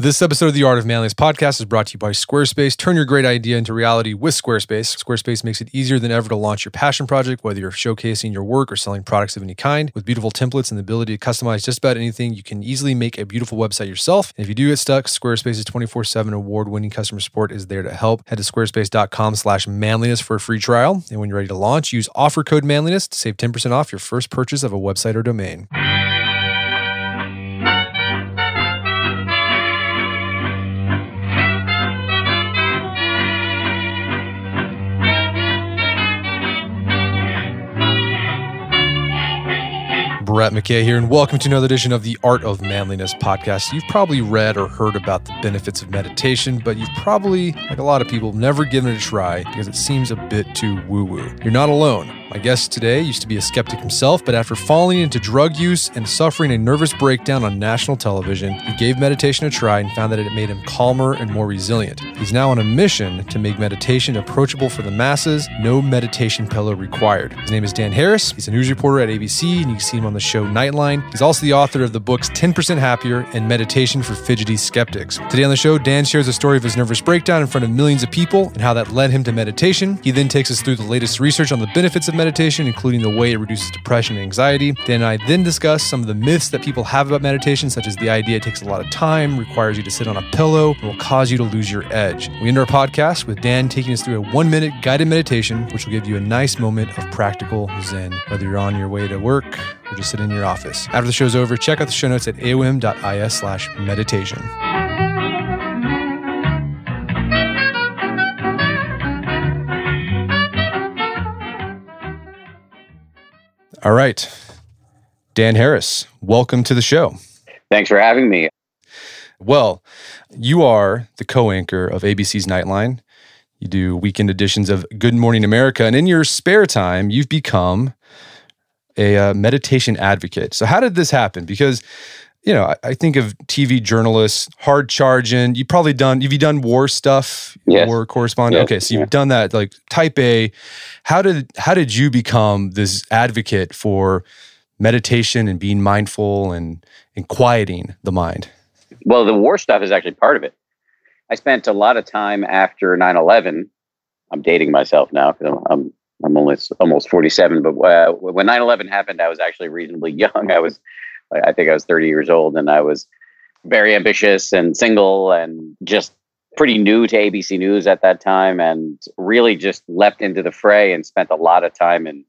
This episode of the Art of Manliness podcast is brought to you by Squarespace. Turn your great idea into reality with Squarespace. Squarespace makes it easier than ever to launch your passion project, whether you're showcasing your work or selling products of any kind. With beautiful templates and the ability to customize just about anything, you can easily make a beautiful website yourself. And if you do get stuck, Squarespace's 24-7 award-winning customer support is there to help. Head to squarespace.com slash manliness for a free trial. And when you're ready to launch, use offer code manliness to save 10% off your first purchase of a website or domain. Brett McKay here, and welcome to another edition of the Art of Manliness podcast. You've probably read or heard about the benefits of meditation, but you've probably, like a lot of people, never given it a try because it seems a bit too woo woo. You're not alone. My guest today used to be a skeptic himself, but after falling into drug use and suffering a nervous breakdown on national television, he gave meditation a try and found that it made him calmer and more resilient. He's now on a mission to make meditation approachable for the masses, no meditation pillow required. His name is Dan Harris. He's a news reporter at ABC, and you can see him on the show Nightline. He's also the author of the books 10% Happier and Meditation for Fidgety Skeptics. Today on the show, Dan shares a story of his nervous breakdown in front of millions of people and how that led him to meditation. He then takes us through the latest research on the benefits of meditation, including the way it reduces depression and anxiety. Dan and I then discuss some of the myths that people have about meditation, such as the idea it takes a lot of time, requires you to sit on a pillow, and will cause you to lose your edge. We end our podcast with Dan taking us through a one minute guided meditation, which will give you a nice moment of practical zen, whether you're on your way to work or just sit in your office. After the show's over, check out the show notes at aom.is slash meditation. All right. Dan Harris, welcome to the show. Thanks for having me. Well, you are the co anchor of ABC's Nightline. You do weekend editions of Good Morning America. And in your spare time, you've become a uh, meditation advocate. So, how did this happen? Because you know, I, I, think of TV journalists, hard charging. You probably done. Have you done war stuff? Yes. War correspondent. Yes. Okay, so you've yeah. done that. Like Type A. How did how did you become this advocate for meditation and being mindful and and quieting the mind? Well, the war stuff is actually part of it. I spent a lot of time after 9-11. I'm dating myself now because I'm, I'm I'm almost almost 47. But uh, when 9/11 happened, I was actually reasonably young. I was I think I was 30 years old and I was very ambitious and single and just pretty new to ABC News at that time and really just leapt into the fray and spent a lot of time in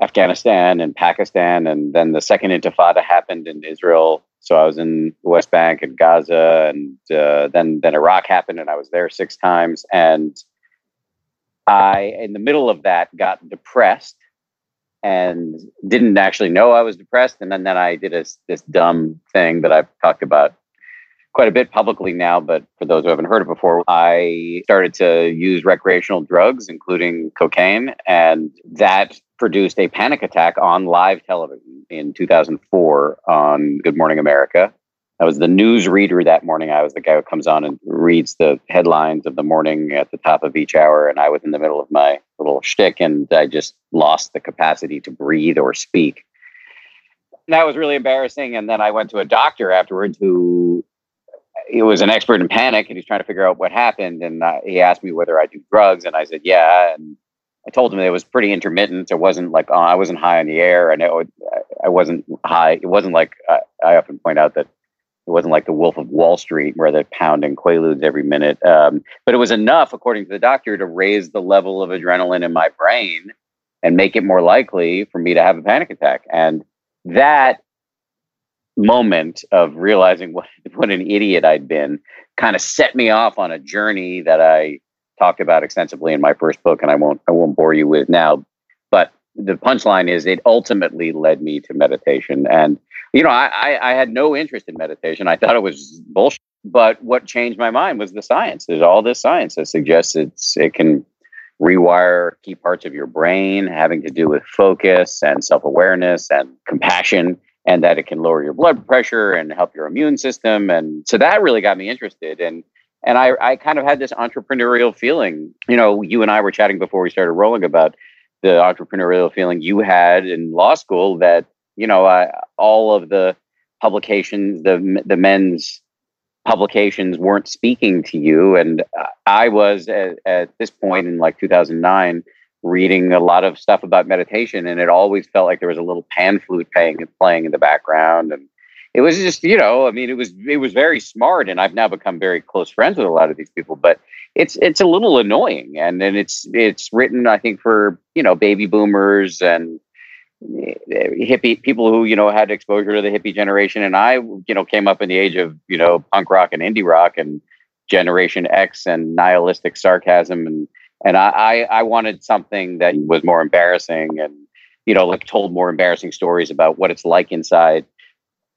Afghanistan and Pakistan. And then the second intifada happened in Israel. So I was in the West Bank and Gaza and uh, then, then Iraq happened and I was there six times. And I, in the middle of that, got depressed and didn't actually know I was depressed. And then, then I did a, this dumb thing that I've talked about quite a bit publicly now, but for those who haven't heard it before, I started to use recreational drugs, including cocaine, and that produced a panic attack on live television in 2004 on Good Morning America. I was the news reader that morning. I was the guy who comes on and reads the headlines of the morning at the top of each hour, and I was in the middle of my little shtick, and I just lost the capacity to breathe or speak. And that was really embarrassing. And then I went to a doctor afterwards who he was an expert in panic, and he's trying to figure out what happened. And uh, he asked me whether I do drugs, and I said yeah. And I told him it was pretty intermittent. It wasn't like oh, I wasn't high on the air, and I wasn't high. It wasn't like uh, I often point out that it wasn't like the Wolf of Wall Street where they're pounding quaaludes every minute. Um, but it was enough, according to the doctor, to raise the level of adrenaline in my brain and make it more likely for me to have a panic attack. And that moment of realizing what, what an idiot I'd been kind of set me off on a journey that I talked about extensively in my first book, and I won't I won't bore you with now. But the punchline is it ultimately led me to meditation. And you know, I, I, had no interest in meditation. I thought it was bullshit. But what changed my mind was the science. There's all this science that suggests it's it can rewire key parts of your brain having to do with focus and self-awareness and compassion and that it can lower your blood pressure and help your immune system and so that really got me interested and and I, I kind of had this entrepreneurial feeling you know you and i were chatting before we started rolling about the entrepreneurial feeling you had in law school that you know, all of the publications, the the men's publications weren't speaking to you. And I was at, at this point in like 2009 reading a lot of stuff about meditation, and it always felt like there was a little pan flute playing playing in the background, and it was just you know, I mean, it was it was very smart, and I've now become very close friends with a lot of these people, but it's it's a little annoying, and then it's it's written, I think, for you know baby boomers and eh, hippie people who you know had exposure to the hippie generation and i you know came up in the age of you know punk rock and indie rock and generation x and nihilistic sarcasm and and i i wanted something that was more embarrassing and you know like told more embarrassing stories about what it's like inside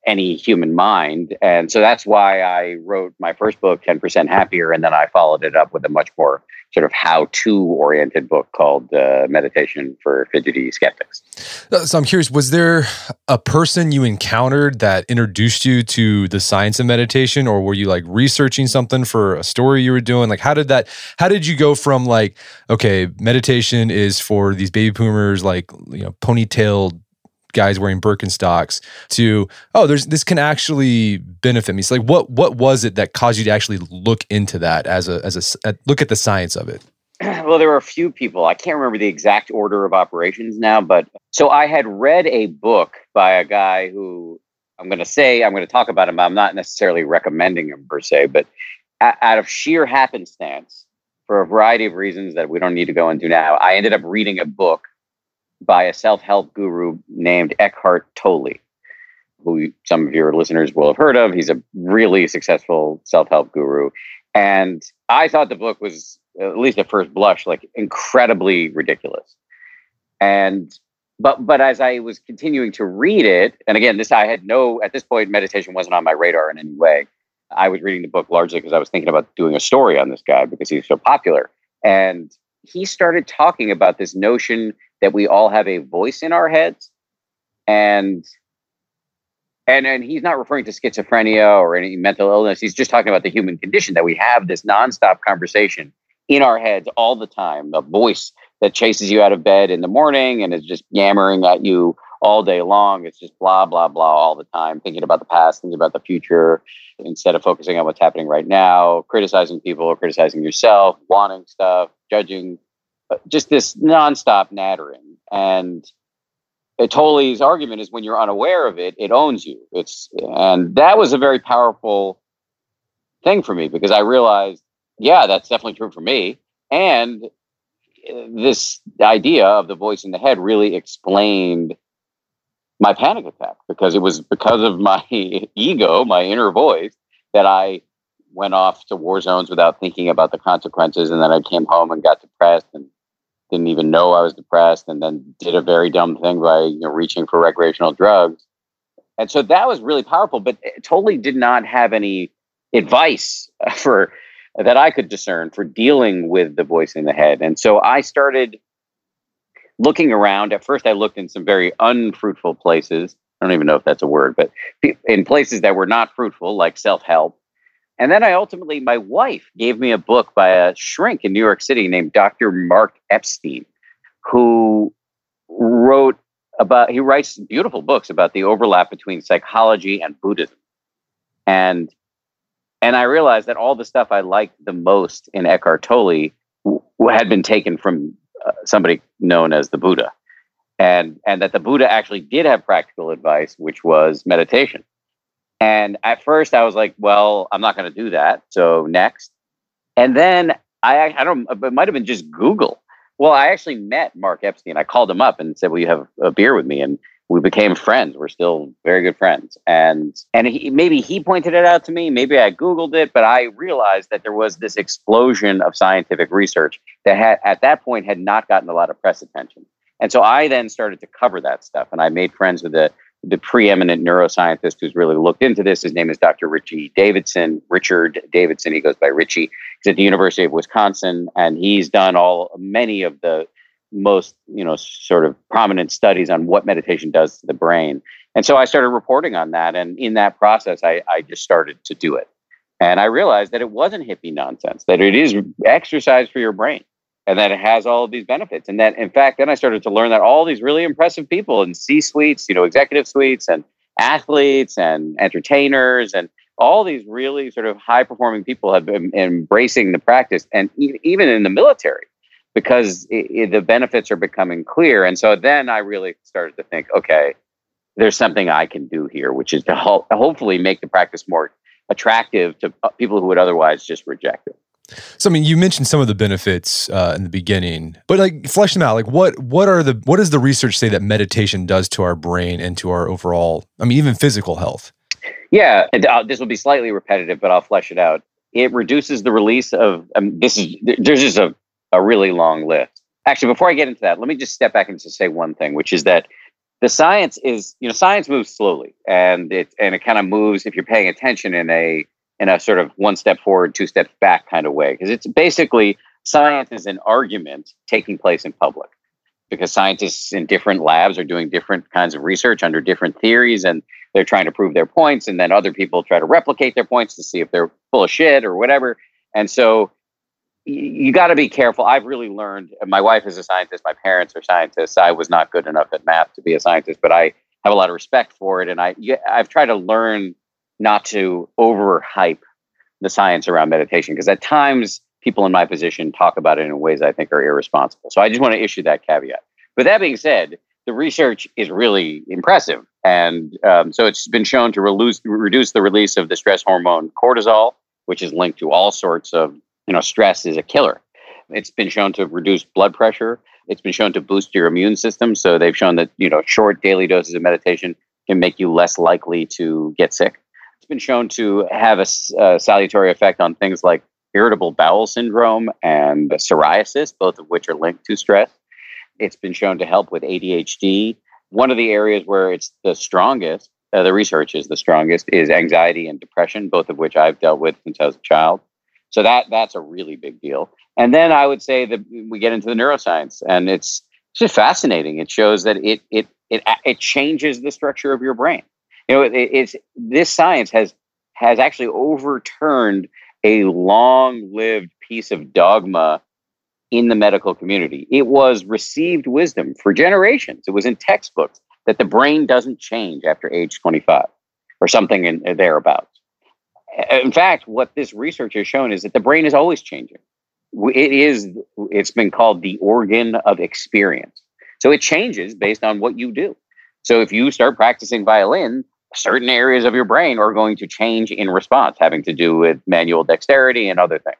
any human mind. And so that's why I wrote my first book, 10% Happier. And then I followed it up with a much more sort of how to oriented book called uh, Meditation for Fidgety Skeptics. Uh, so I'm curious, was there a person you encountered that introduced you to the science of meditation, or were you like researching something for a story you were doing? Like, how did that, how did you go from like, okay, meditation is for these baby boomers, like, you know, ponytailed guys wearing Birkenstocks to oh there's this can actually benefit me. So like what what was it that caused you to actually look into that as a as a look at the science of it? Well, there were a few people. I can't remember the exact order of operations now, but so I had read a book by a guy who I'm going to say I'm going to talk about him. I'm not necessarily recommending him per se, but out of sheer happenstance, for a variety of reasons that we don't need to go into now, I ended up reading a book by a self help guru named Eckhart Tolle, who some of your listeners will have heard of. He's a really successful self help guru. And I thought the book was, at least at first blush, like incredibly ridiculous. And but but as I was continuing to read it, and again, this I had no at this point meditation wasn't on my radar in any way. I was reading the book largely because I was thinking about doing a story on this guy because he's so popular. And he started talking about this notion that we all have a voice in our heads. And and and he's not referring to schizophrenia or any mental illness. He's just talking about the human condition that we have this nonstop conversation in our heads all the time. The voice that chases you out of bed in the morning and is just yammering at you all day long. It's just blah blah blah all the time thinking about the past thinking about the future instead of focusing on what's happening right now criticizing people criticizing yourself wanting stuff judging just this nonstop nattering. And Tolle's argument is when you're unaware of it, it owns you. It's and that was a very powerful thing for me because I realized, yeah, that's definitely true for me. And uh, this idea of the voice in the head really explained my panic attack because it was because of my ego, my inner voice, that I went off to war zones without thinking about the consequences. And then I came home and got depressed and didn't even know I was depressed, and then did a very dumb thing by you know reaching for recreational drugs. And so that was really powerful, but Tolle did not have any advice for that I could discern for dealing with the voice in the head. And so I started looking around. At first, I looked in some very unfruitful places. I don't even know if that's a word, but in places that were not fruitful, like self help. And then I ultimately, my wife gave me a book by a shrink in New York City named Dr. Mark Epstein, who wrote about, he writes beautiful books about the overlap between psychology and Buddhism. And and I realized that all the stuff I liked the most in Eckhart Tolle had been taken from uh, somebody known as the Buddha. And and that the Buddha actually did have practical advice, which was meditation. And at first I was like, well, I'm not going to do that. So next. And then I, I don't, it might have been just Google. Well, I actually met Mark Epstein. I called him up and said, will you have a beer with me? And we became friends. We're still very good friends. And, and he, maybe he pointed it out to me. Maybe I Googled it, but I realized that there was this explosion of scientific research that had, at that point had not gotten a lot of press attention. And so I then started to cover that stuff and I made friends with the the preeminent neuroscientist who's really looked into this. His name is Dr. Richie Davidson, Richard Davidson. He goes by Richie. He's at the University of Wisconsin, and he's done all many of the most, you know, sort of prominent studies on what meditation does to the brain. And so I started reporting on that, and in that process, I, I just started to do it. And I realized that it wasn't hippie nonsense; that it is exercise for your brain and that it has all of these benefits. And that, in fact, then I started to learn that all these really impressive people in C suites, you know, executive suites and athletes and entertainers and all these really sort of high performing people have been embracing the practice, and even in the military, because it, it, the benefits are becoming clear. And so then I really started to think, okay, there's something I can do here, which is to ho- hopefully make the practice more attractive to uh, people who would otherwise just reject it. So I mean, you mentioned some of the benefits uh, in the beginning, but like flesh them out. Like what what are the what does the research say that meditation does to our brain and to our overall? I mean, even physical health. Yeah, uh, this will be slightly repetitive, but I'll flesh it out. It reduces the release of um, this is there's just a a really long list. Actually, before I get into that, let me just step back and just say one thing, which is that the science is you know science moves slowly and it and it kind of moves if you're paying attention in a in a sort of one step forward two steps back kind of way because it's basically science is an argument taking place in public because scientists in different labs are doing different kinds of research under different theories and they're trying to prove their points and then other people try to replicate their points to see if they're full of shit or whatever and so you got to be careful. I've really learned. My wife is a scientist. My parents are scientists. I was not good enough at math to be a scientist, but I have a lot of respect for it. And I, I've tried to learn not to overhype the science around meditation because at times people in my position talk about it in ways I think are irresponsible. So I just want to issue that caveat. But that being said, the research is really impressive. And um, so it's been shown to reduce, reduce the release of the stress hormone cortisol, which is linked to all sorts of you know, stress is a killer. It's been shown to reduce blood pressure. It's been shown to boost your immune system. So they've shown that, you know, short daily doses of meditation can make you less likely to get sick. It's been shown to have a, a salutary effect on things like irritable bowel syndrome and psoriasis, both of which are linked to stress. It's been shown to help with ADHD. One of the areas where it's the strongest, uh, the research is the strongest, is anxiety and depression, both of which I've dealt with since I was a child. So that that's a really big deal. And then I would say that we get into the neuroscience, and it's just fascinating. It shows that it it it it changes the structure of your brain. You know, it, it's this science has has actually overturned a long-lived piece of dogma in the medical community. It was received wisdom for generations. It was in textbooks that the brain doesn't change after age 25 or something in uh, thereabouts in fact, what this research has shown is that the brain is always changing. It is, it's been called the organ of experience. So it changes based on what you do. So if you start practicing violin, certain areas of your brain are going to change in response, having to do with manual dexterity and other things.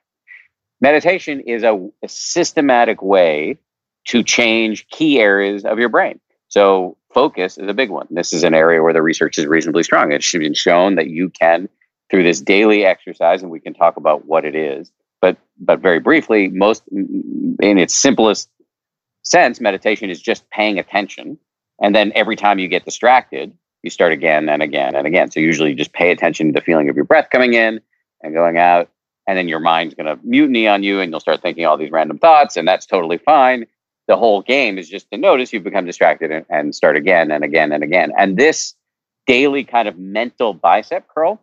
Meditation is a, a systematic way to change key areas of your brain. So focus is a big one. This is an area where the research is reasonably strong. It's been shown that you can through this daily exercise, and we can talk about what it is. But but very briefly, most in its simplest sense, meditation is just paying attention, and then every time you get distracted, you start again and again and again. So usually, you just pay attention to the feeling of your breath coming in and going out, and then your mind's going to mutiny on you, and you'll start thinking all these random thoughts, and that's totally fine. The whole game is just to notice you've become distracted and, and start again and again and again. And this daily kind of mental bicep curl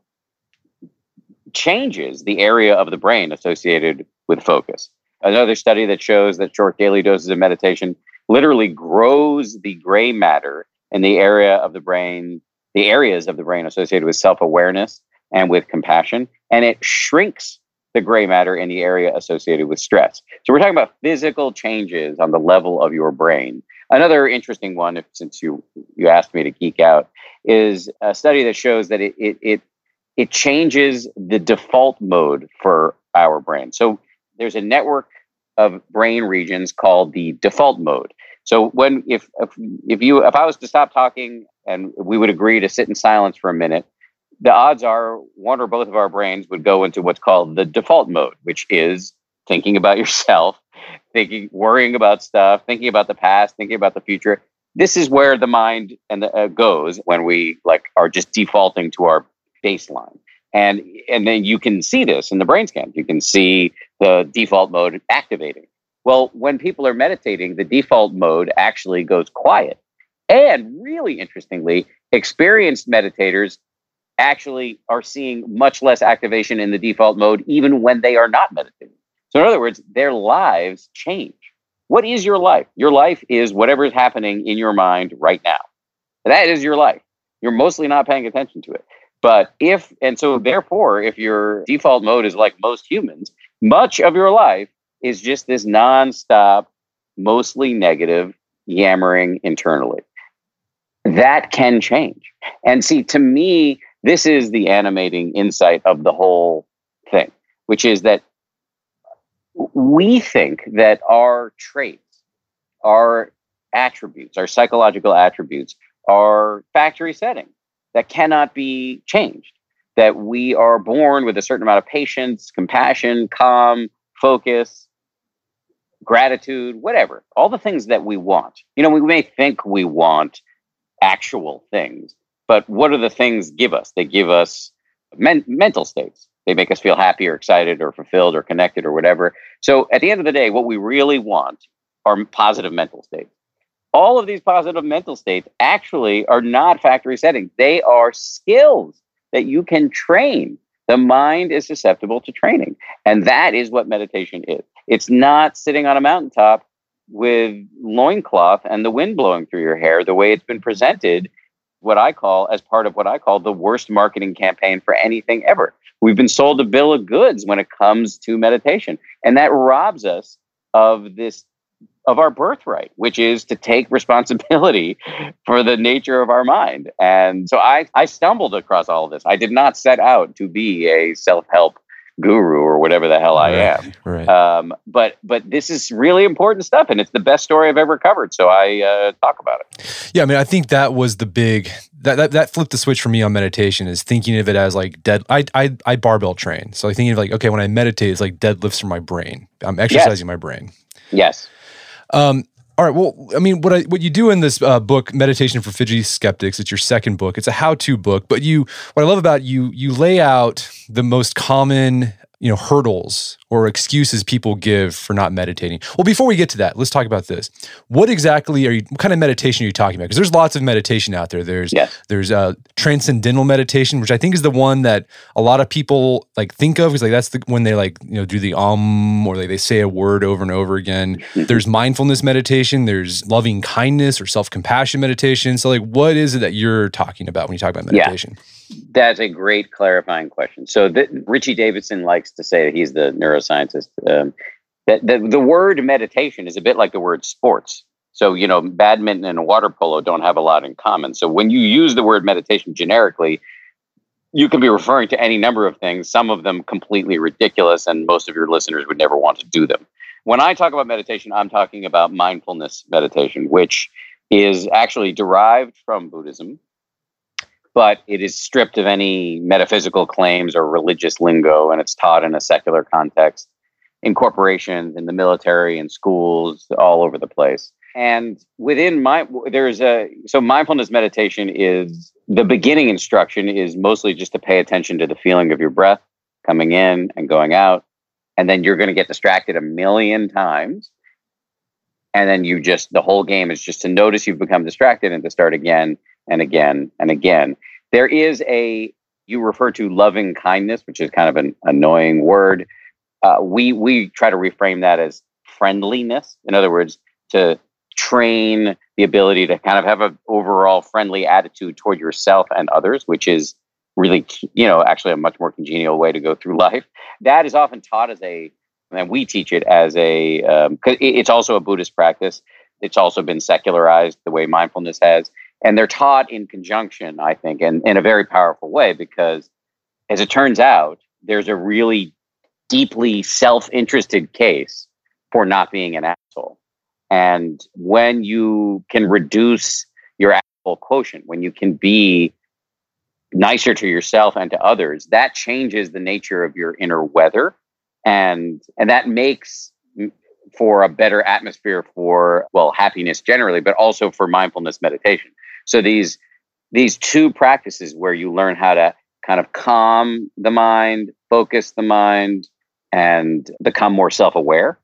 changes the area of the brain associated with focus. Another study that shows that short daily doses of meditation literally grows the gray matter in the area of the brain, the areas of the brain associated with self awareness and with compassion, and it shrinks the gray matter in the area associated with stress. So we're talking about physical changes on the level of your brain. Another interesting one, if, since you you asked me to geek out, is a study that shows that it, it, it it changes the default mode for our brain. So there's a network of brain regions called the default mode. So when if if, if you if I was to stop talking and we would agree to sit in silence for a minute, the odds are one or both of our brains would go into what's called the default mode, which is thinking about yourself, thinking worrying about stuff, thinking about the past, thinking about the future. This is where the mind and the, uh, goes when we like are just defaulting to our baseline. And and then you can see this in the brain scan. You can see the default mode activating. Well, when people are meditating, the default mode actually goes quiet. And really interestingly, experienced meditators actually are seeing much less activation in the default mode even when they are not meditating. So, in other words, their lives change. What is your life? Your life is whatever is happening in your mind right now. That is your life. You're mostly not paying attention to it But if, and so therefore, if your default mode is like most humans, much of your life is just this nonstop, mostly negative yammering internally. That can change. And see, to me, this is the animating insight of the whole thing, which is that we think that our traits, our attributes, our psychological attributes, are factory setting that cannot be changed. That we are born with a certain amount of patience, compassion, calm, focus, gratitude, whatever, all the things that we want. You know, we may think we want actual things, but what do the things give us? They give us men- mental states. They make us feel happy or excited or fulfilled or connected or whatever. So at the end of the day, what we really want are positive mental states. All of these positive mental states actually are not factory settings. They are skills that you can train. The mind is susceptible to training. And that is what meditation is. It's not sitting on a mountaintop with loincloth and the wind blowing through your hair the way it's been presented what I call as part of what I call the worst marketing campaign for anything ever. We've been sold a bill of goods when it comes to meditation, and that robs us of this of our birthright, which is to take responsibility for the nature of our mind. And so I I stumbled across all of this. I did not set out to be a self-help guru or whatever the hell I am. Right. Um, but but this is really important stuff, and it's the best story I've ever covered. So I uh, talk about it. Yeah, I mean, I think that was the big that, that that flipped the switch for me on meditation is thinking of it as like dead. I I, I barbell train, so like thinking of like okay, when I meditate, it's like deadlifts for my brain. I'm exercising yes. my brain. Yes. Um, all right. Well, I mean, what I what you do in this uh, book, Meditation for Fidgety Skeptics, it's your second book. It's a how-to book, but you what I love about you, you lay out the most common you know hurdles or excuses people give for not meditating. Well before we get to that let's talk about this. What exactly are you what kind of meditation are you talking about? Because there's lots of meditation out there. There's yes. there's uh transcendental meditation which i think is the one that a lot of people like think of because like that's the when they like you know do the um or like they say a word over and over again. Mm-hmm. there's mindfulness meditation there's loving kindness or self-compassion meditation. So like what is it that you're talking about when you talk about meditation? yeah. That's a great clarifying question. So the, Richie Davidson likes to say that he's the neuroscientist. Um, that the, the word meditation is a bit like the word sports. So you know, badminton and water polo don't have a lot in common. So when you use the word meditation generically, you can be referring to any number of things. Some of them completely ridiculous, and most of your listeners would never want to do them. When I talk about meditation, I'm talking about mindfulness meditation, which is actually derived from Buddhism but it is stripped of any metaphysical claims or religious lingo, and it's taught in a secular context in corporations, in the military, in schools, all over the place. And within my, there's a, so mindfulness meditation is the beginning instruction is mostly just to pay attention to the feeling of your breath coming in and going out. And then you're going to get distracted a million times. And then you just, the whole game is just to notice you've become distracted and to start again and again and again. There is a you refer to loving kindness, which is kind of an annoying word. Uh, we we try to reframe that as friendliness. In other words, to train the ability to kind of have an overall friendly attitude toward yourself and others, which is really you know actually a much more congenial way to go through life. That is often taught as a and we teach it as a um, it's also a Buddhist practice. It's also been secularized the way mindfulness has and they're taught in conjunction i think and in a very powerful way because as it turns out there's a really deeply self-interested case for not being an asshole. And when you can reduce your asshole quotient when you can be nicer to yourself and to others that changes the nature of your inner weather. And and that makes for a better atmosphere for well happiness generally but also for mindfulness meditation so these these two practices where you learn how to kind of calm the mind, focus the mind, and become more self-aware.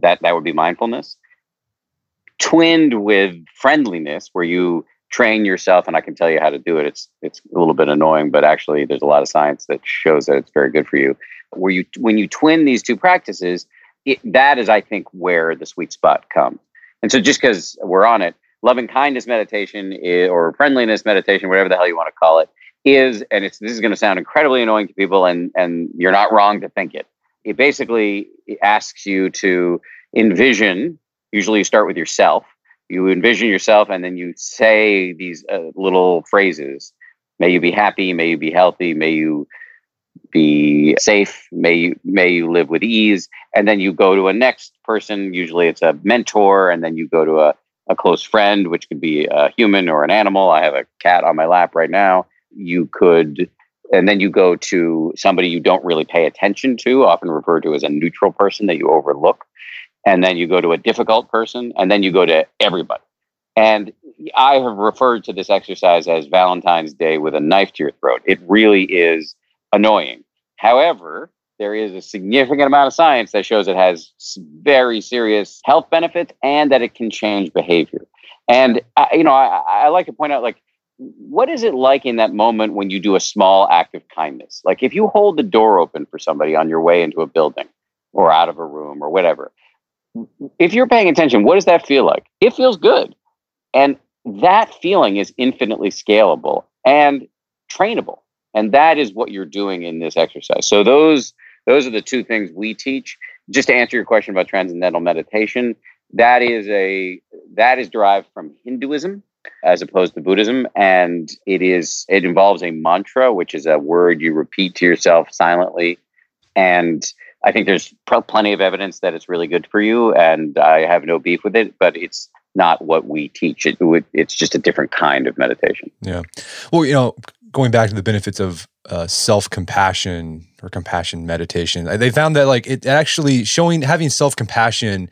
That that would be mindfulness. Twinned with friendliness, where you train yourself, and I can tell you how to do it. It's it's a little bit annoying, but actually, there's a lot of science that shows that it's very good for you. Where you when you twin these two practices, it, that is, I think, where the sweet spot comes. And so, just because we're on it, loving kindness meditation is, or friendliness meditation, whatever the hell you want to call it, is, and it's this is going to sound incredibly annoying to people, and and you're not wrong to think it. It basically asks you to envision. Usually, you start with yourself. You envision yourself, and then you say these uh, little phrases. May you be happy. May you be healthy. May you be safe. May you may you live with ease. And then you go to a next person. Usually, it's a mentor, and then you go to a a close friend, which could be a human or an animal. I have a cat on my lap right now. You could, and then you go to somebody you don't really pay attention to, often referred to as a neutral person that you overlook. And then you go to a difficult person, and then you go to everybody. And I have referred to this exercise as Valentine's Day with a knife to your throat. It really is annoying. However, there is a significant amount of science that shows it has very serious health benefits and that it can change behavior. And I, you know, I, I like to point out, like, what is it like in that moment when you do a small act of kindness? Like, if you hold the door open for somebody on your way into a building or out of a room or whatever, if you're paying attention, what does that feel like? It feels good, and that feeling is infinitely scalable and trainable. And that is what you're doing in this exercise. So those those are the two things we teach. Just to answer your question about transcendental meditation, that is a that is derived from Hinduism as opposed to Buddhism, and it is it involves a mantra, which is a word you repeat to yourself silently. And I think there's plenty of evidence that it's really good for you, and I have no beef with it. But it's not what we teach. It, it's just a different kind of meditation. Yeah. Well, you know, going back to the benefits of uh, self compassion or compassion meditation, they found that like it actually showing having self compassion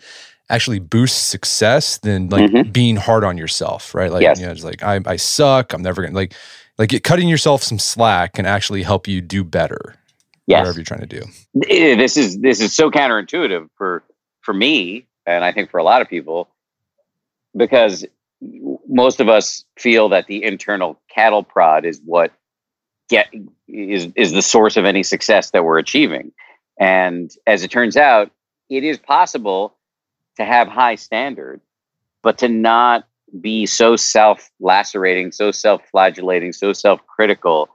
actually boosts success than like mm-hmm. being hard on yourself, right? Like, yes. you know, it's like I, I suck. I'm never gonna like like it, cutting yourself some slack can actually help you do better. Yes. whatever you're trying to do. This is this is so counterintuitive for for me, and I think for a lot of people, because most of us feel that the internal cattle prod is what get is is the source of any success that we're achieving. And as it turns out, it is possible to have high standard, but to not be so self lacerating, so self flagellating, so self critical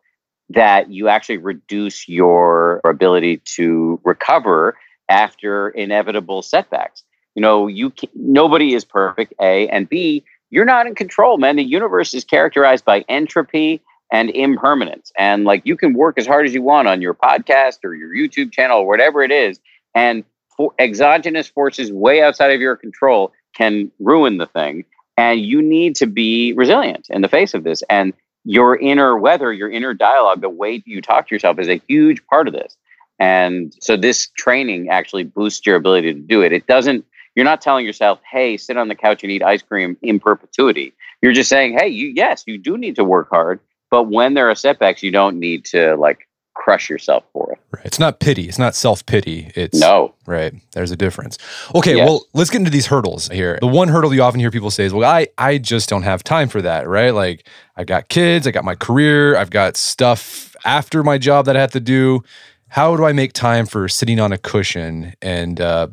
that you actually reduce your ability to recover after inevitable setbacks. You know, you can, nobody is perfect. A and B, you're not in control, man. The universe is characterized by entropy and impermanence. And like you can work as hard as you want on your podcast or your YouTube channel or whatever it is, and for exogenous forces way outside of your control can ruin the thing. And you need to be resilient in the face of this. And your inner weather, your inner dialogue, the way you talk to yourself is a huge part of this. And so this training actually boosts your ability to do it. It doesn't you're not telling yourself, hey, sit on the couch and eat ice cream in perpetuity. You're just saying, hey, you yes, you do need to work hard, but when there are setbacks, you don't need to like crush yourself for it. Right. It's not pity. It's not self pity. It's no. Right. There's a difference. Okay. Yes. Well, let's get into these hurdles here. The one hurdle you often hear people say is, well, I, I just don't have time for that. Right. Like I've got kids, I got my career, I've got stuff after my job that I have to do. How do I make time for sitting on a cushion and uh,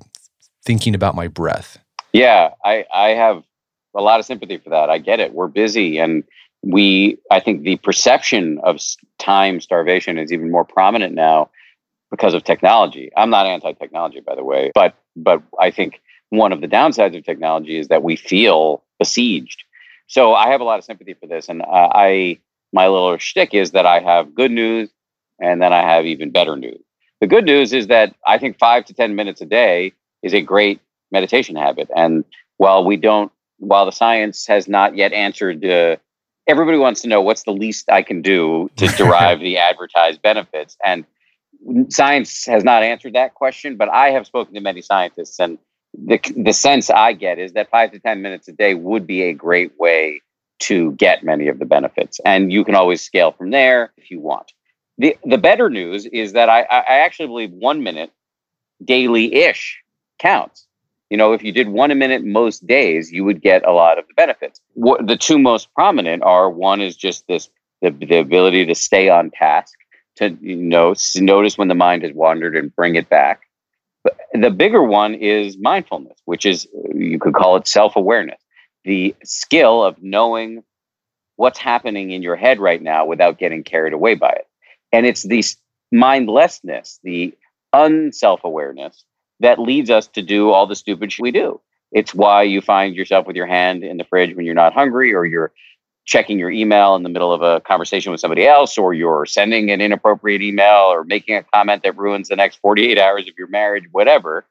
thinking about my breath. Yeah, I, I have a lot of sympathy for that. I get it. We're busy and we, I think the perception of time starvation is even more prominent now because of technology. I'm not anti-technology, by the way, but but I think one of the downsides of technology is that we feel besieged. So I have a lot of sympathy for this, and uh, I my little shtick is that I have good news, and then I have even better news. The good news is that I think five to ten minutes a day is a great meditation habit. And while we don't, while the science has not yet answered, uh, everybody wants to know what's the least I can do to derive the advertised benefits. And science has not answered that question, but I have spoken to many scientists, and the, the sense I get is that five to 10 minutes a day would be a great way to get many of the benefits. And you can always scale from there if you want. The, the better news is that I, I actually believe one minute daily ish counts. You know, if you did one a minute most days, you would get a lot of the benefits. What, the two most prominent are one is just this the, the ability to stay on task, to you know notice when the mind has wandered and bring it back. But the bigger one is mindfulness, which is you could call it self awareness, the skill of knowing what's happening in your head right now without getting carried away by it. And it's this mindlessness, the unself awareness that leads us to do all the stupid shit we do. It's why you find yourself with your hand in the fridge when you're not hungry, or you're checking your email in the middle of a conversation with somebody else, or you're sending an inappropriate email, or making a comment that ruins the next 48 hours of your marriage, whatever.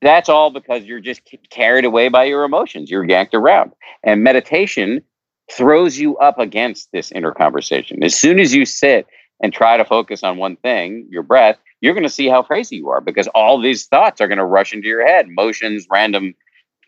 That's all because you're just carried away by your emotions. You're yanked around. And meditation throws you up against this inner conversation. As soon as you sit and try to focus on one thing, your breath, you're going to see how crazy you are because all these thoughts are going to rush into your head motions, random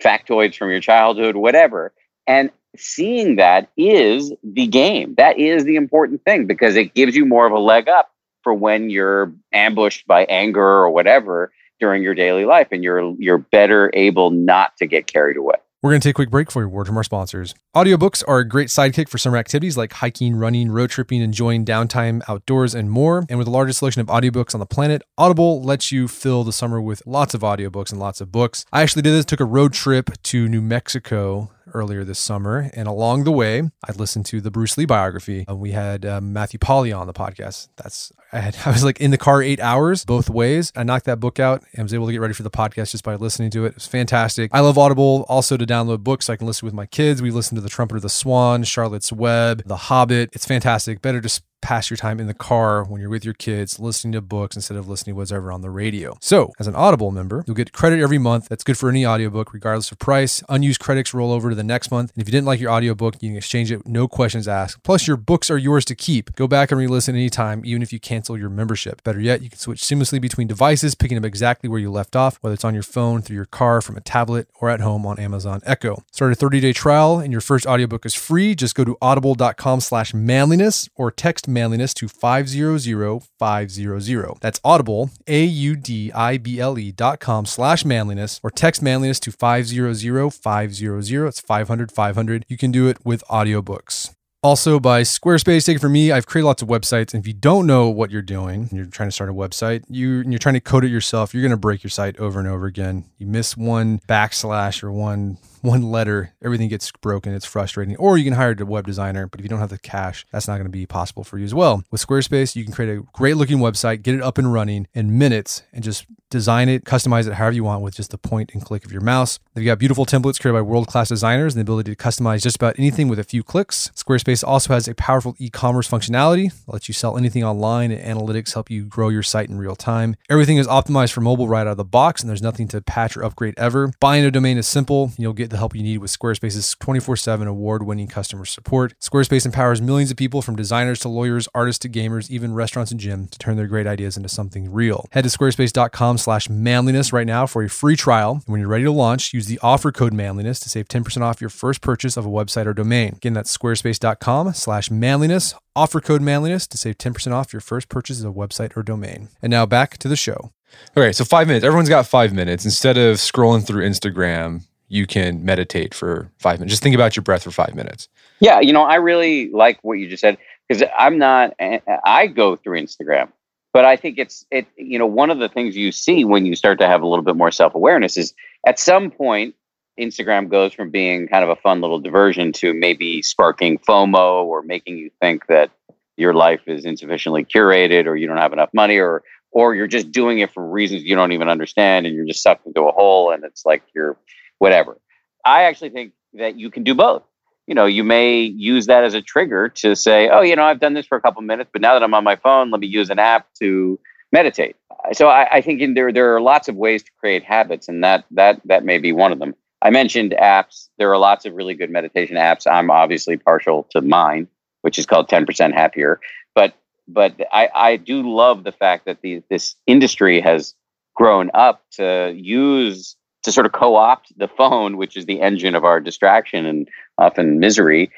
factoids from your childhood, whatever. And seeing that is the game. That is the important thing because it gives you more of a leg up for when you're ambushed by anger or whatever during your daily life and you're you're better able not to get carried away. We're going to take a quick break for a word from our sponsors. Audiobooks are a great sidekick for summer activities like hiking, running, road tripping, enjoying downtime outdoors, and more. And with the largest selection of audiobooks on the planet, Audible lets you fill the summer with lots of audiobooks and lots of books. I actually did this, took a road trip to New Mexico earlier this summer. And along the way, I listened to the Bruce Lee biography. Uh, we had um, Matthew Polly on the podcast. That's I had I was like in the car eight hours both ways. I knocked that book out and was able to get ready for the podcast just by listening to it. It was fantastic. I love Audible also to download books I can listen with my kids. We listen to The Trumpet of the Swan, Charlotte's Web, The Hobbit. It's fantastic. Better to pass your time in the car when you're with your kids listening to books instead of listening to whatever on the radio. So, as an Audible member, you'll get credit every month. That's good for any audiobook, regardless of price. Unused credits roll over to the next month. And if you didn't like your audiobook, you can exchange it, no questions asked. Plus, your books are yours to keep. Go back and re listen anytime, even if you cancel your membership. Better yet, you can switch seamlessly between devices, picking up exactly where you left off, whether it's on your phone, through your car, from a tablet, or at home on Amazon Echo. Start a 30-day trial and your first audiobook is free. Just go to audible.com slash manliness or text manliness to 500-500. That's audible, A-U-D-I-B-L-E dot com slash manliness or text manliness to 500-500. It's 500-500. You can do it with audiobooks. Also by Squarespace. Take it from me. I've created lots of websites. And if you don't know what you're doing and you're trying to start a website, you you're trying to code it yourself, you're going to break your site over and over again. You miss one backslash or one one letter, everything gets broken. It's frustrating. Or you can hire a web designer, but if you don't have the cash, that's not going to be possible for you as well. With Squarespace, you can create a great looking website, get it up and running in minutes, and just design it, customize it however you want with just the point and click of your mouse. They've got beautiful templates created by world class designers and the ability to customize just about anything with a few clicks. Squarespace also has a powerful e commerce functionality that lets you sell anything online, and analytics help you grow your site in real time. Everything is optimized for mobile right out of the box, and there's nothing to patch or upgrade ever. Buying a domain is simple. You'll get the help you need with Squarespace's 24 7 award winning customer support. Squarespace empowers millions of people from designers to lawyers, artists to gamers, even restaurants and gyms to turn their great ideas into something real. Head to squarespace.com slash manliness right now for a free trial. And when you're ready to launch, use the offer code manliness to save 10% off your first purchase of a website or domain. Again, that's squarespace.com slash manliness. Offer code manliness to save 10% off your first purchase of a website or domain. And now back to the show. Okay, so five minutes. Everyone's got five minutes. Instead of scrolling through Instagram, you can meditate for five minutes. Just think about your breath for five minutes. Yeah, you know, I really like what you just said because I'm not. Eh, eh, I go through Instagram, but I think it's it. You know, one of the things you see when you start to have a little bit more self awareness is at some point Instagram goes from being kind of a fun little diversion to maybe sparking FOMO or making you think that your life is insufficiently curated or you don't have enough money or or you're just doing it for reasons you don't even understand and you're just sucked into a hole and it's like you're whatever. I actually think that you can do both. You know, you may use that as a trigger to say, oh, you know, I've done this for a couple minutes, but now that I'm on my phone, let me use an app to meditate. So I, I think in there there are lots of ways to create habits, and that that that may be one of them. I mentioned apps. There are lots of really good meditation apps. I'm obviously partial to mine, which is called 10% Happier. But but I, I do love the fact that the, this industry has grown up to use to sort of co-opt the phone, which is the engine of our distraction and often misery,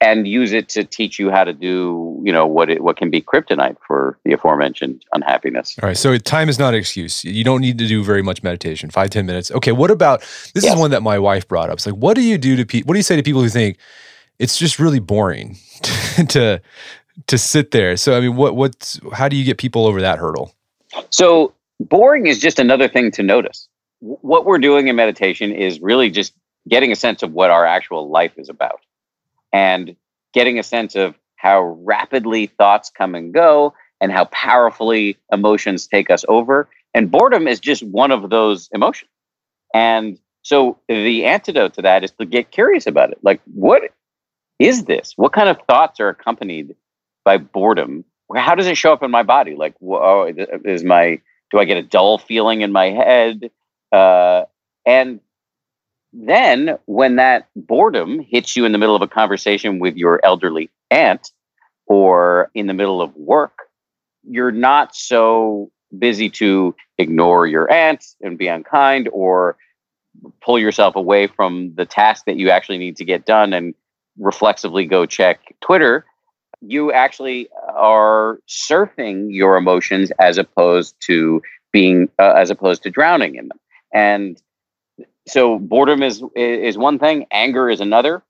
and use it to teach you how to do, you know, what it what can be kryptonite for the aforementioned unhappiness. All right. So time is not an excuse. You don't need to do very much meditation, five, ten minutes. Okay. What about this is one that my wife brought up. It's like, what do you do to people? What do you say to people who think it's just really boring to to sit there? So I mean, what what's how do you get people over that hurdle? So boring is just another thing to notice what we're doing in meditation is really just getting a sense of what our actual life is about and getting a sense of how rapidly thoughts come and go and how powerfully emotions take us over. And boredom is just one of those emotions. And so the antidote to that is to get curious about it. Like, what is this? What kind of thoughts are accompanied by boredom? How does it show up in my body? Like, oh, is my do I get a dull feeling in my head? Uh, and then when that boredom hits you in the middle of a conversation with your elderly aunt or in the middle of work, you're not so busy to ignore your aunt and be unkind or pull yourself away from the task that you actually need to get done and reflexively go check Twitter. You actually are surfing your emotions as opposed to being, uh, as opposed to drowning in them. And so boredom is is one thing, anger is another,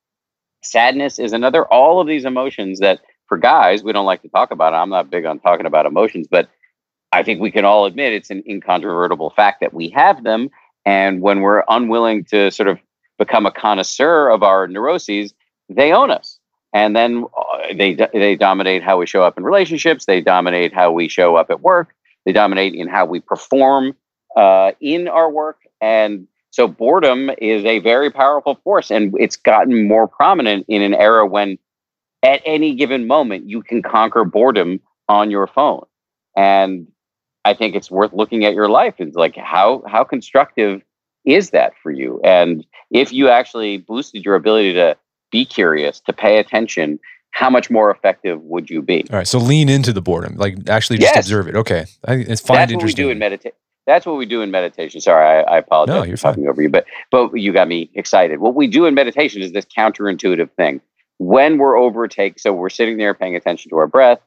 sadness is another. All of these emotions that for guys we don't like to talk about. I'm not big on talking about emotions, but I think we can all admit it's an incontrovertible fact that we have them. And when we're unwilling to sort of become a connoisseur of our neuroses, they own us. And then uh, they they dominate how we show up in relationships. They dominate how we show up at work. They dominate in how we perform uh, in our work. And so boredom is a very powerful force, and it's gotten more prominent in an era when at any given moment you can conquer boredom on your phone. And I think it's worth looking at your life. and like how how constructive is that for you? And if you actually boosted your ability to be curious, to pay attention, how much more effective would you be? All right. So lean into the boredom, like actually just yes. observe it. Okay. I, it's fine. That's what we do in meditation that's what we do in meditation. Sorry, I, I apologize no, you're for talking fine. over you, but but you got me excited. What we do in meditation is this counterintuitive thing. When we're overtake, so we're sitting there paying attention to our breath.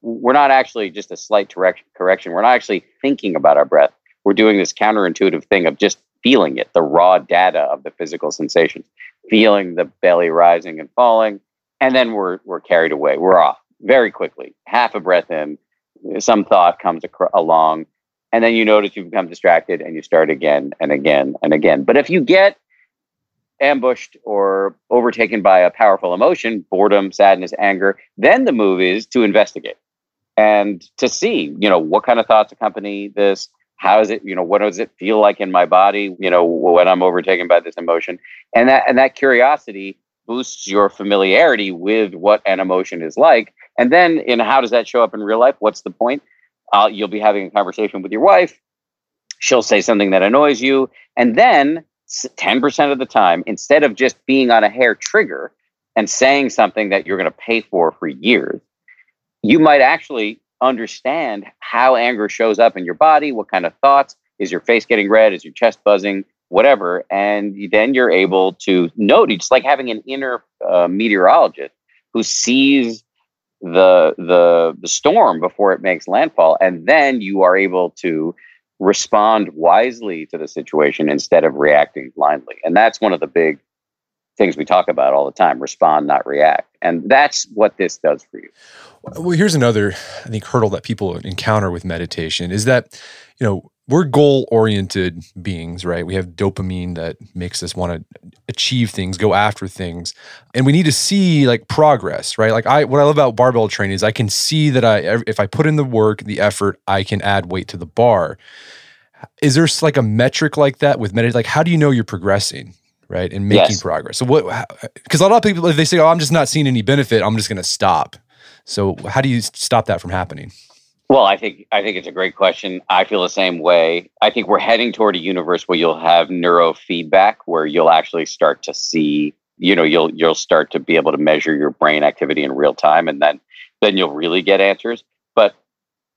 We're not actually just a slight correction. We're not actually thinking about our breath. We're doing this counterintuitive thing of just feeling it, the raw data of the physical sensations, feeling the belly rising and falling, and then we're we're carried away. We're off very quickly. Half a breath in, some thought comes ac- along and then you notice you become distracted and you start again and again and again. But if you get ambushed or overtaken by a powerful emotion, boredom, sadness, anger, then the move is to investigate and to see, you know, what kind of thoughts accompany this. How is it, you know, what does it feel like in my body, you know, when I'm overtaken by this emotion? And that and that curiosity boosts your familiarity with what an emotion is like. And then in how does that show up in real life? What's the point? You'll be having a conversation with your wife. She'll say something that annoys you. And then 10% of the time, instead of just being on a hair trigger and saying something that you're going to pay for for years, you might actually understand how anger shows up in your body, what kind of thoughts. Is your face getting red? Is your chest buzzing? Whatever. And then you're able to note, it's like having an inner uh, meteorologist who sees the the the storm before it makes landfall and then you are able to respond wisely to the situation instead of reacting blindly. And that's one of the big things we talk about all the time respond not react. And that's what this does for you. Well here's another i think hurdle that people encounter with meditation is that you know we're goal oriented beings, right? We have dopamine that makes us want to achieve things, go after things. And we need to see like progress, right? Like I what I love about barbell training is I can see that I if I put in the work, the effort, I can add weight to the bar. Is there like a metric like that with meditation? Like how do you know you're progressing? Right. And making yes. progress. So what because a lot of people if they say, Oh, I'm just not seeing any benefit, I'm just gonna stop. So how do you stop that from happening? Well, I think I think it's a great question. I feel the same way. I think we're heading toward a universe where you'll have neurofeedback, where you'll actually start to see, you know, you'll you'll start to be able to measure your brain activity in real time, and then then you'll really get answers. But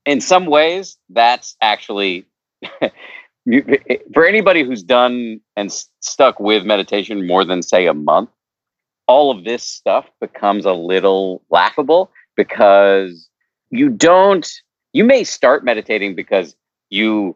in some ways, that's actually for anybody who's done and stuck with meditation more than say a month. All of this stuff becomes a little laughable because you don't you may start meditating because you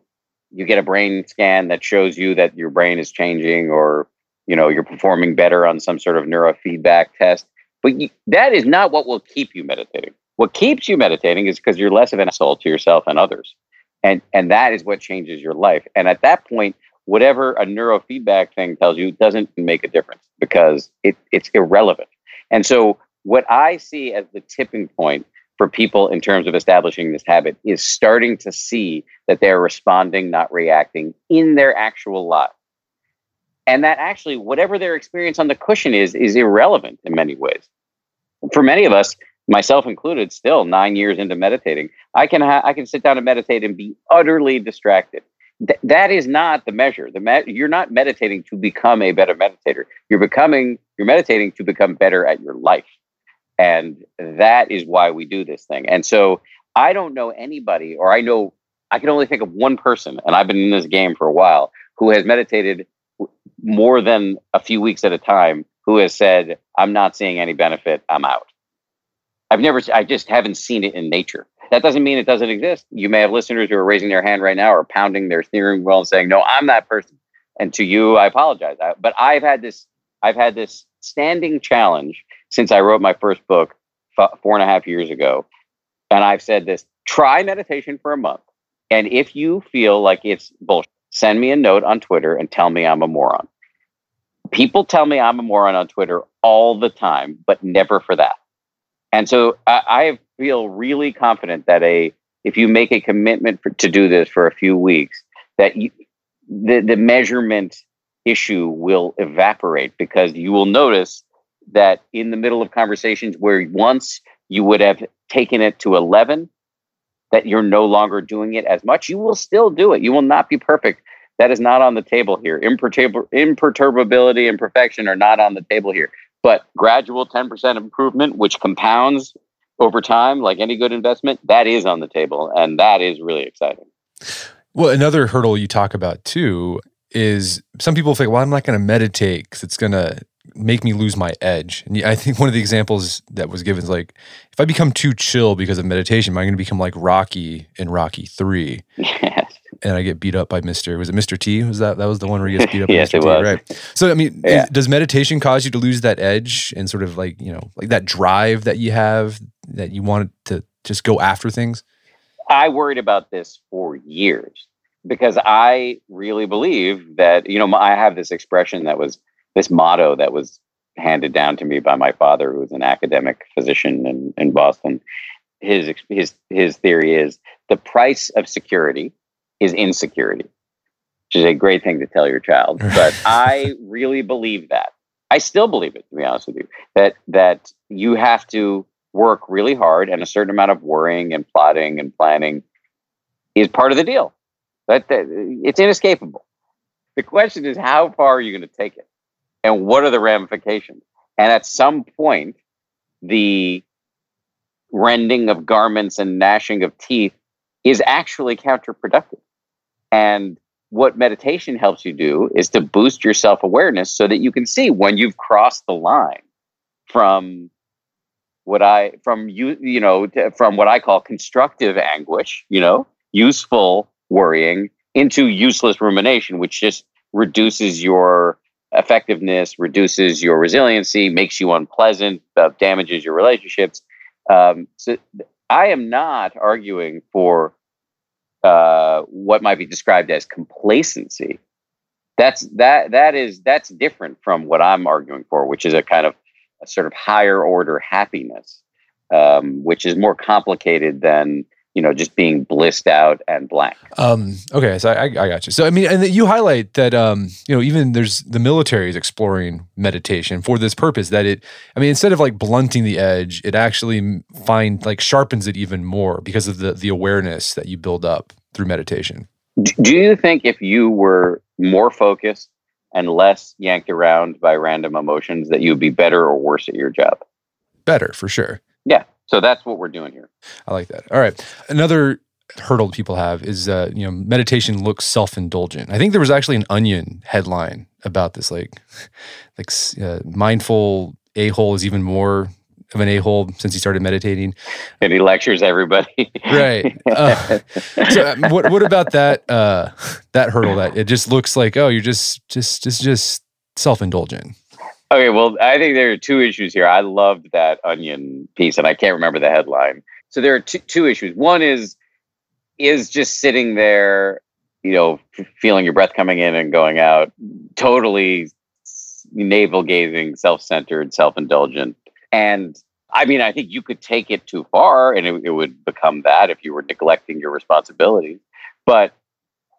you get a brain scan that shows you that your brain is changing or you know you're performing better on some sort of neurofeedback test but you, that is not what will keep you meditating. What keeps you meditating is because you're less of an asshole to yourself and others. And and that is what changes your life. And at that point whatever a neurofeedback thing tells you doesn't make a difference because it, it's irrelevant. And so what I see as the tipping point for people in terms of establishing this habit is starting to see that they're responding, not reacting in their actual life. And that actually, whatever their experience on the cushion is, is irrelevant in many ways. For many of us, myself included, still nine years into meditating, I can ha- I can sit down and meditate and be utterly distracted. Th- that is not the measure. The me- you're not meditating to become a better meditator. You're becoming you're meditating to become better at your life. And that is why we do this thing. And so I don't know anybody, or I know I can only think of one person, and I've been in this game for a while, who has meditated more than a few weeks at a time, who has said, I'm not seeing any benefit, I'm out. I've never, I just haven't seen it in nature. That doesn't mean it doesn't exist. You may have listeners who are raising their hand right now or pounding their steering wheel and saying, No, I'm that person. And to you, I apologize. But I've had this, I've had this standing challenge since I wrote my first book four and a half years ago. And I've said this try meditation for a month. And if you feel like it's bullshit, send me a note on Twitter and tell me I'm a moron. People tell me I'm a moron on Twitter all the time, but never for that. And so I, I feel really confident that a if you make a commitment for, to do this for a few weeks, that you, the the measurement issue will evaporate because you will notice that in the middle of conversations where once you would have taken it to 11 that you're no longer doing it as much you will still do it. You will not be perfect. That is not on the table here. Imperturb- imperturbability and perfection are not on the table here. But gradual 10% improvement which compounds over time like any good investment that is on the table and that is really exciting. Well another hurdle you talk about too is some people think well i'm not going to meditate because it's going to make me lose my edge. And I think one of the examples that was given is like, if I become too chill because of meditation, am I going to become like Rocky in Rocky Three? Yes. And I get beat up by Mister. Was it Mister T? Was that that was the one where he gets beat up? yes, by Mr. it T, was. Right. So I mean, Yeah. is- does meditation cause you to lose that edge and sort of like you know like that drive that you have that you wanted to just go after things? I worried about this for years because I really believe that, you know, I have this expression that was this motto that was handed down to me by my father, who was an academic physician in, in Boston. His, his, his theory is the price of security is insecurity, which is a great thing to tell your child. But I really believe that. I still believe it, to be honest with you, that, that you have to work really hard and a certain amount of worrying and plotting and planning is part of the deal. That, that it's inescapable. The question is, how far are you going to take it, and what are the ramifications? And at some point, the rending of garments and gnashing of teeth is actually counterproductive. And what meditation helps you do is to boost your self awareness so that you can see when you've crossed the line from what I from you you know from what I call constructive anguish, you know, useful worrying into useless rumination, which just reduces your effectiveness, reduces your resiliency, makes you unpleasant, uh, damages your relationships. Um, so I am not arguing for uh, what might be described as complacency. That's that that is that's different from what I'm arguing for, which is a kind of a sort of higher order happiness, um, which is more complicated than you know just being blissed out and blank. Um, okay, so I, I got you. So I mean, and you highlight that um, you know even there's the military is exploring meditation for this purpose. That it, I mean, instead of like blunting the edge, it actually find like sharpens it even more because of the the awareness that you build up through meditation. Do you think if you were more focused and less yanked around by random emotions, that you would be better or worse at your job? Better for sure. Yeah. So that's what we're doing here. I like that. All right, another hurdle people have is uh, you know meditation looks self-indulgent. I think there was actually an Onion headline about this, like like uh, mindful a hole is even more of an a hole since he started meditating. And he lectures everybody. Right. Uh, so um, what what about that uh, that hurdle? That it just looks like oh you're just just just just self-indulgent. Okay, well, I think there are two issues here. I loved that onion piece, and I can't remember the headline. So there are two, two issues. One is is just sitting there, you know, feeling your breath coming in and going out, totally navel gazing, self centered, self indulgent, and I mean, I think you could take it too far and it, it would become that if you were neglecting your responsibilities. But,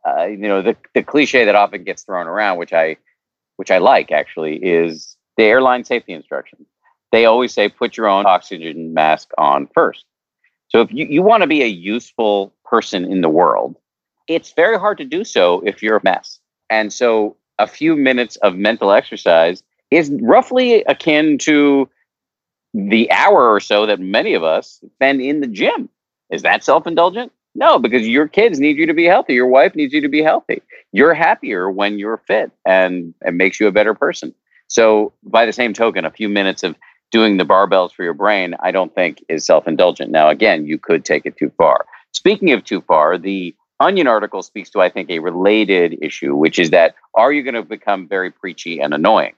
uh, you know, the, the cliche that often gets thrown around, which I, which I like actually, is the airline safety instructions. They always say put your own oxygen mask on first. So if you, you want to be a useful person in the world, it's very hard to do so if you're a mess. And so a few minutes of mental exercise is roughly akin to the hour or so that many of us spend in the gym. Is that self indulgent? No, because your kids need you to be healthy. Your wife needs you to be healthy. You're happier when you're fit and it makes you a better person. So, by the same token, a few minutes of doing the barbells for your brain, I don't think is self indulgent. Now, again, you could take it too far. Speaking of too far, the Onion article speaks to, I think, a related issue, which is that are you going to become very preachy and annoying?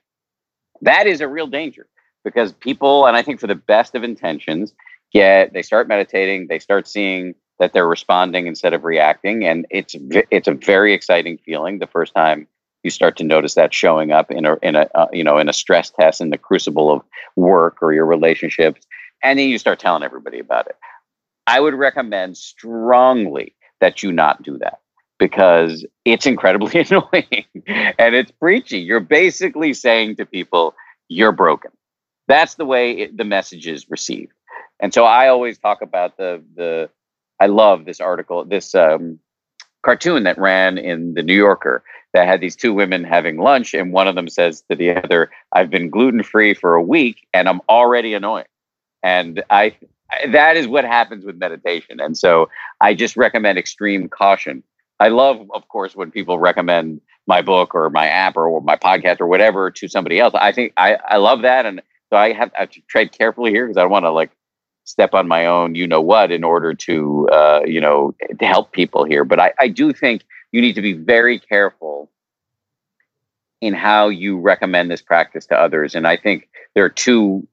That is a real danger because people, and I think for the best of intentions, get they start meditating, they start seeing that they're responding instead of reacting, and it's it's a very exciting feeling the first time you start to notice that showing up in a in a uh, you know in a stress test in the crucible of work or your relationships, and then you start telling everybody about it. I would recommend strongly that you not do that because it's incredibly annoying and it's preachy. You're basically saying to people, you're broken. That's the way it, the message is received. And so I always talk about the the I love this article, this um, cartoon that ran in the New Yorker that had these two women having lunch, and one of them says to the other, "I've been gluten free for a week, and I'm already annoying." And I that is what happens with meditation. And so I just recommend extreme caution. I love, of course, when people recommend my book or my app or, my podcast or whatever to somebody else. I think I, I love that. And so I have, I have to tread carefully here because I don't want to like step on my own, you know what, in order to, uh, you know, to help people here. But I, I do think you need to be very careful in how you recommend this practice to others. And I think there are two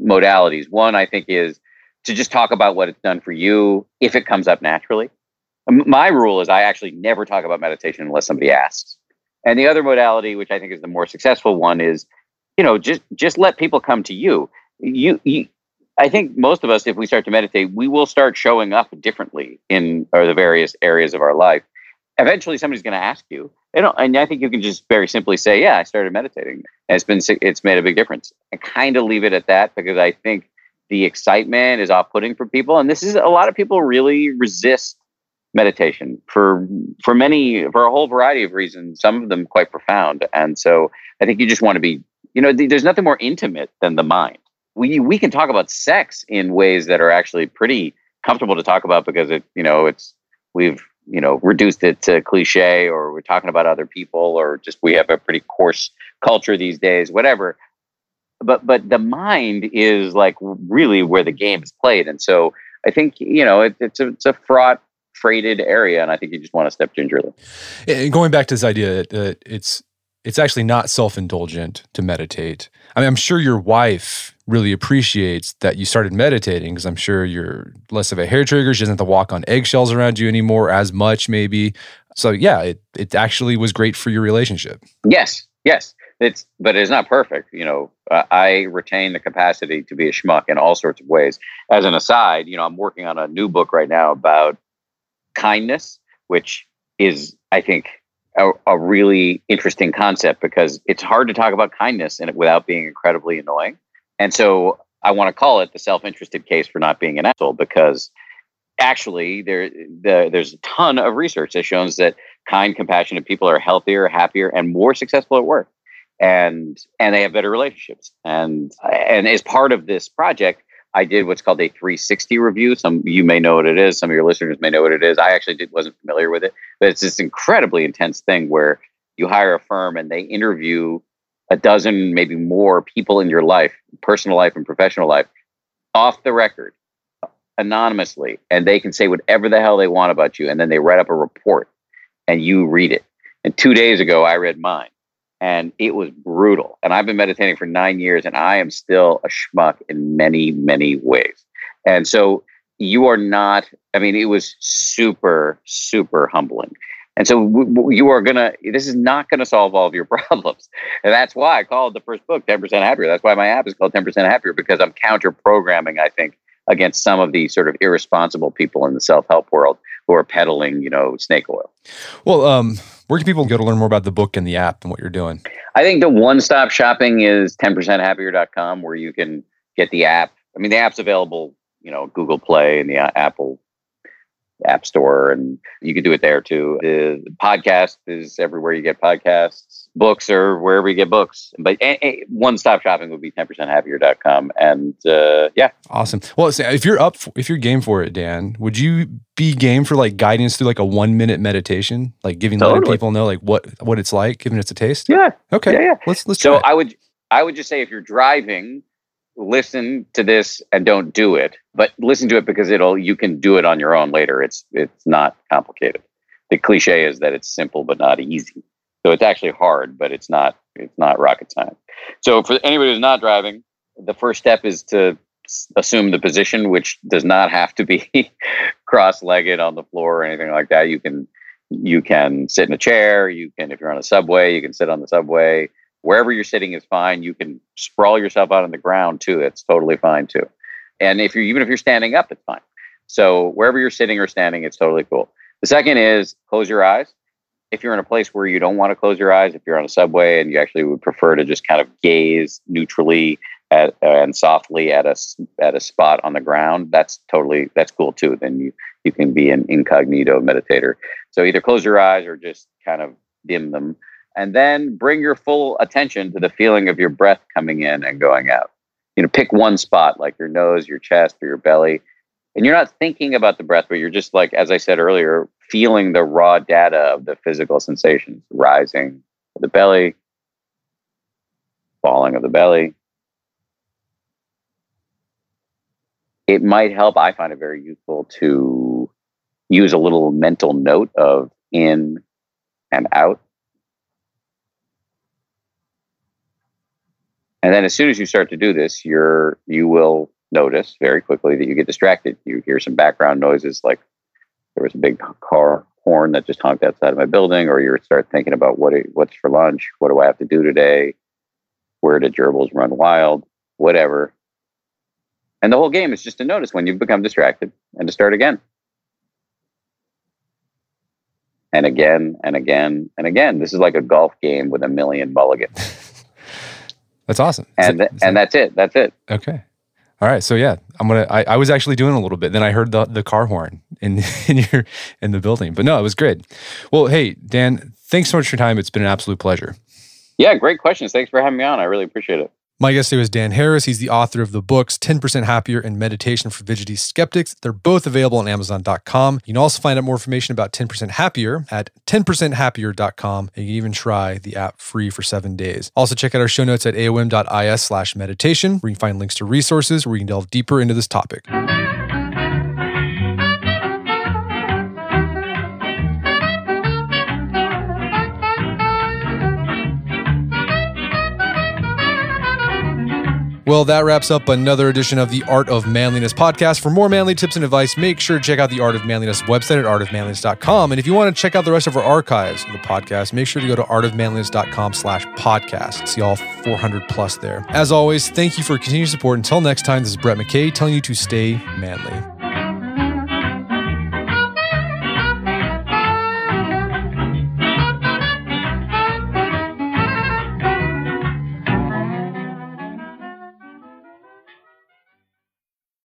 modalities. One, I think, is to just talk about what it's done for you if it comes up naturally. My rule is I actually never talk about meditation unless somebody asks. And the other modality, which I think is the more successful one, is you know just just let people come to you. You, you I think most of us, if we start to meditate, we will start showing up differently in or the various areas of our life. Eventually, somebody's going to ask you, and I think you can just very simply say, "Yeah, I started meditating, and it's been it's made a big difference." I kind of leave it at that because I think the excitement is off-putting for people, and this is a lot of people really resist meditation for for many for a whole variety of reasons. Some of them quite profound, and so I think you just want to be, you know, there's nothing more intimate than the mind. We we can talk about sex in ways that are actually pretty comfortable to talk about because it, you know, it's we've you know reduced it to cliche or we're talking about other people or just we have a pretty coarse culture these days whatever. But but the mind is like really where the game is played. And so i think you know it, it's a it's a fraught freighted area and i think you just want to step gingerly. And going back to this idea that it's it's actually not self-indulgent to meditate. I mean i'm sure your wife really appreciates that you started meditating because I'm sure you're less of a hair trigger. She doesn't have to walk on eggshells around you anymore as much, maybe. So yeah, it it actually was great for your relationship. Yes, yes. It's but it's not perfect. You know, uh, I retain the capacity to be a schmuck in all sorts of ways. As an aside, you know, I'm working on a new book right now about kindness, which is, I think, a, a really interesting concept because it's hard to talk about kindness and without being incredibly annoying. And so I want to call it the self-interested case for not being an asshole because actually there the, there's a ton of research that shows that kind compassionate people are healthier happier and more successful at work. And and they have better relationships. And and as part of this project i did what's called a 360 review. Some you may know what it is. Some of your listeners may know what it is. I actually did, wasn't familiar with it. But it's this incredibly intense thing where you hire a firm and they interview a dozen, maybe more people in your life, personal life and professional life, off the record, anonymously, and they can say whatever the hell they want about you. And then they write up a report and you read it. And two days ago, I read mine and it was brutal. And I've been meditating for nine years and I am still a schmuck in many, many ways. And so you are not, I mean, it was super, super humbling. And so w- w- you are gonna. This is not gonna solve all of your problems, and that's why I called the first book "10 Percent Happier." That's why my app is called "10 Percent Happier" because I'm counter programming. I think against some of the sort of irresponsible people in the self help world who are peddling, you know, snake oil. Well, um, where can people go to learn more about the book and the app and what you're doing? I think the one stop shopping is 10percenthappier.com where you can get the app. I mean, the app's available, you know, Google Play and the Apple App Store, and you can do it there too. The podcast is everywhere you get podcasts, books, or wherever you get books. But one stop shopping would be 10percenthappier.com. And uh, yeah. Awesome. Well, if you're up, for, if you're game for it, Dan, would you be game for like guidance through like a one minute meditation, like giving totally. people know like what what it's like, giving it a taste? Yeah. Okay. Yeah. yeah. Let's let's. So I would I would just say if you're driving listen to this and don't do it but listen to it because it'll you can do it on your own later. It's it's not complicated. The cliche is that it's simple but not easy. So it's actually hard but it's not it's not rocket science. So for anybody who's not driving the first step is to assume the position which does not have to be cross-legged on the floor or anything like that. You can you can sit in a chair. You can if you're on a subway you can sit on the subway wherever you're sitting is fine. You can sprawl yourself out on the ground too. It's totally fine too. And if you're even if you're standing up, it's fine. So wherever you're sitting or standing, it's totally cool. The second is close your eyes. If you're in a place where you don't want to close your eyes, if you're on a subway and you actually would prefer to just kind of gaze neutrally at, uh, and softly at a at a spot on the ground, that's totally that's cool too. Then you you can be an incognito meditator. So either close your eyes or just kind of dim them and then bring your full attention to the feeling of your breath coming in and going out. You know, pick one spot like your nose, your chest, or your belly. And you're not thinking about the breath, but you're just like, as I said earlier, feeling the raw data of the physical sensations rising of the belly, falling of the belly. It might help. I find it very useful to use a little mental note of in and out And then as soon as you start to do this, you're you will notice very quickly that you get distracted. You hear some background noises like there was a big car horn that just honked outside of my building, or you start thinking about what what's for lunch, what do I have to do today, where did gerbils run wild, whatever. And the whole game is just to notice when you've become distracted and to start again. And again and again and again. This is like a golf game with a million mulligans. That's awesome. And th- and that's it. That's it. Okay. All right. So yeah, I'm gonna. I, I was actually doing a little bit. Then I heard the the car horn in in your in the building. But no, it was great. Well, hey Dan, thanks so much for your time. It's been an absolute pleasure. Yeah, great questions. Thanks for having me on. I really appreciate it. My guest today was Dan Harris. He's the author of the books 10% Happier and Meditation for Fidgety Skeptics. They're both available on Amazon.com. You can also find out more information about 10% Happier at 10percenthappier.com. And you can even try the app free for seven days. Also, check out our show notes at aom.is slash meditation, where you can find links to resources where you can delve deeper into this topic. Well, that wraps up another edition of the Art of Manliness podcast. For more manly tips and advice, make sure to check out the Art of Manliness website at artofmanliness.com. And if you want to check out the rest of our archives of the podcast, make sure to go to artofmanliness.com slash podcast. See all 400 plus there. As always, thank you for continued support. Until next time, this is Brett McKay telling you to stay manly.